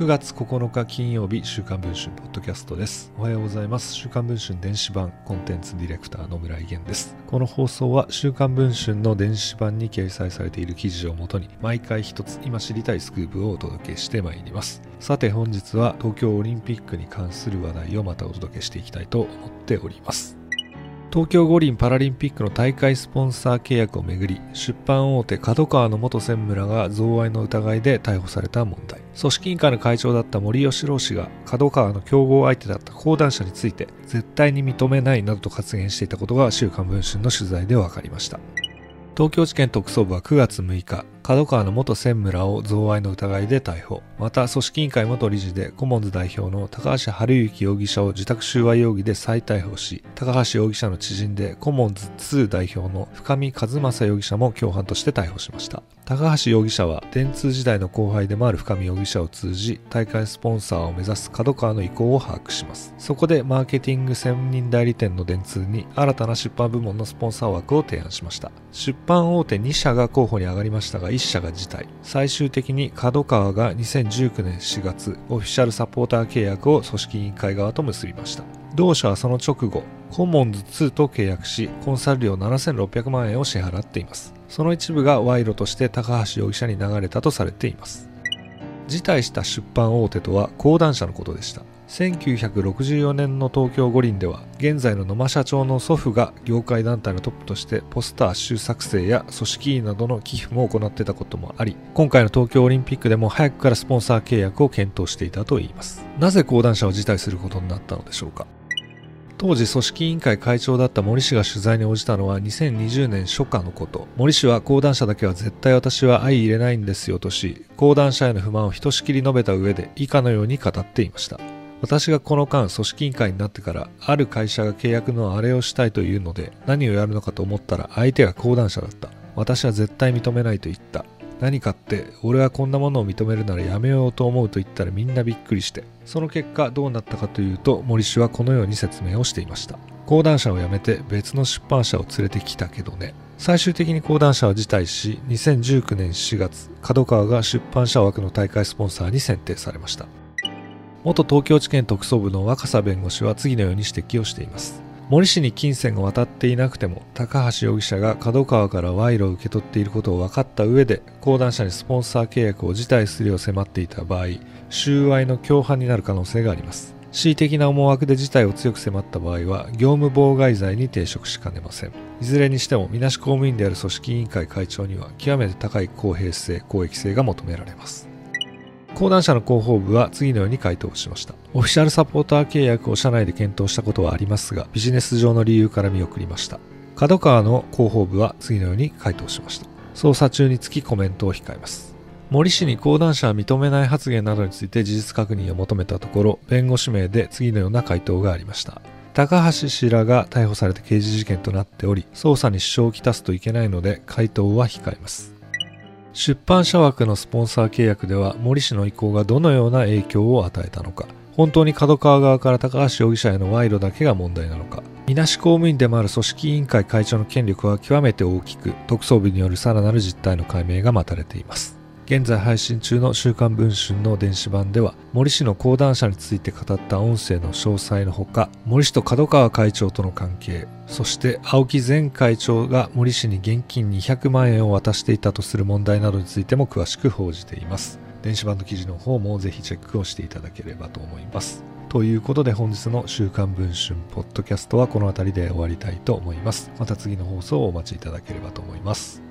9月9日金曜日週刊文春ポッドキャストです。おはようございます。週刊文春電子版コンテンツディレクターの村井源です。この放送は週刊文春の電子版に掲載されている記事をもとに毎回一つ今知りたいスクープをお届けしてまいります。さて本日は東京オリンピックに関する話題をまたお届けしていきたいと思っております。東京五輪パラリンピックの大会スポンサー契約をめぐり出版大手角川の元専務らが贈賄の疑いで逮捕された問題。組織委員会の会長だった森喜朗氏が角川の競合相手だった講談社について絶対に認めないなどと発言していたことが週刊文春の取材で分かりました。東京地検特捜部は9月6日角川の元専務らを贈賄の疑いで逮捕。また組織委員会元理事でコモンズ代表の高橋治之容疑者を自宅収賄容疑で再逮捕し高橋容疑者の知人でコモンズ2代表の深見和正容疑者も共犯として逮捕しました。高橋容疑者は電通時代の後輩でもある深見容疑者を通じ大会スポンサーを目指す角川の意向を把握します。そこでマーケティング専任代理店の電通に新たな出版部門のスポンサー枠を提案しました。出版大手2社が候補に上がりましたが1社が辞退。最終的に角川が2019年4月オフィシャルサポーター契約を組織委員会側と結びました。同社はその直後コモンズ2と契約しコンサル料7600万円を支払っています。その一部が賄賂として高橋容疑者に流れたとされています。辞退した出版大手とは講談社のことでした。1964年の東京五輪では現在の野間社長の祖父が業界団体のトップとしてポスター集作成や組織委などの寄付も行ってたこともあり今回の東京オリンピックでも早くからスポンサー契約を検討していたといいます。なぜ講談社を辞退することになったのでしょうか。当時組織委員会会長だった森氏が取材に応じたのは2020年初夏のこと。森氏は講談社だけは絶対私は相入れないんですよとし講談社への不満をひとしきり述べた上で以下のように語っていました。私がこの間組織委員会になってからある会社が契約のあれをしたいというので何をやるのかと思ったら相手が講談社だった。私は絶対認めないと言った。何かって俺はこんなものを認めるならやめようと思うと言ったらみんなびっくりして。その結果どうなったかというと森氏はこのように説明をしていました。講談社を辞めて別の出版社を連れてきたけどね。最終的に講談社は辞退し2019年4月角川が出版社枠の大会スポンサーに選定されました。元東京地検特捜部の若狭弁護士は次のように指摘をしています。森氏に金銭が渡っていなくても高橋容疑者が角川から賄賂を受け取っていることを分かった上で講談社にスポンサー契約を辞退するよう迫っていた場合収賄の共犯になる可能性があります。恣意的な思惑で事態を強く迫った場合は業務妨害罪に抵触しかねません。いずれにしてもみなし公務員である組織委員会会長には極めて高い公平性公益性が求められます。講談社の広報部は次のように回答しました。オフィシャルサポーター契約を社内で検討したことはありますがビジネス上の理由から見送りました。角川の広報部は次のように回答しました。捜査中につきコメントを控えます。森氏に講談社は認めない発言などについて事実確認を求めたところ弁護士名で次のような回答がありました。高橋氏らが逮捕されて刑事事件となっており捜査に支障をきたすといけないので回答は控えます。出版社枠のスポンサー契約では森氏の意向がどのような影響を与えたのか。本当に角川側から高橋容疑者への賄賂だけが問題なのか。みなし公務員でもある組織委員会会長の権力は極めて大きく特捜部によるさらなる実態の解明が待たれています。現在配信中の週刊文春の電子版では森氏の講談社について語った音声の詳細のほか森氏と角川会長との関係そして青木前会長が森氏に現金200万円を渡していたとする問題などについても詳しく報じています。電子版の記事の方もぜひチェックをしていただければと思います。ということで本日の週刊文春ポッドキャストはこの辺りで終わりたいと思います。また次の放送をお待ちいただければと思います。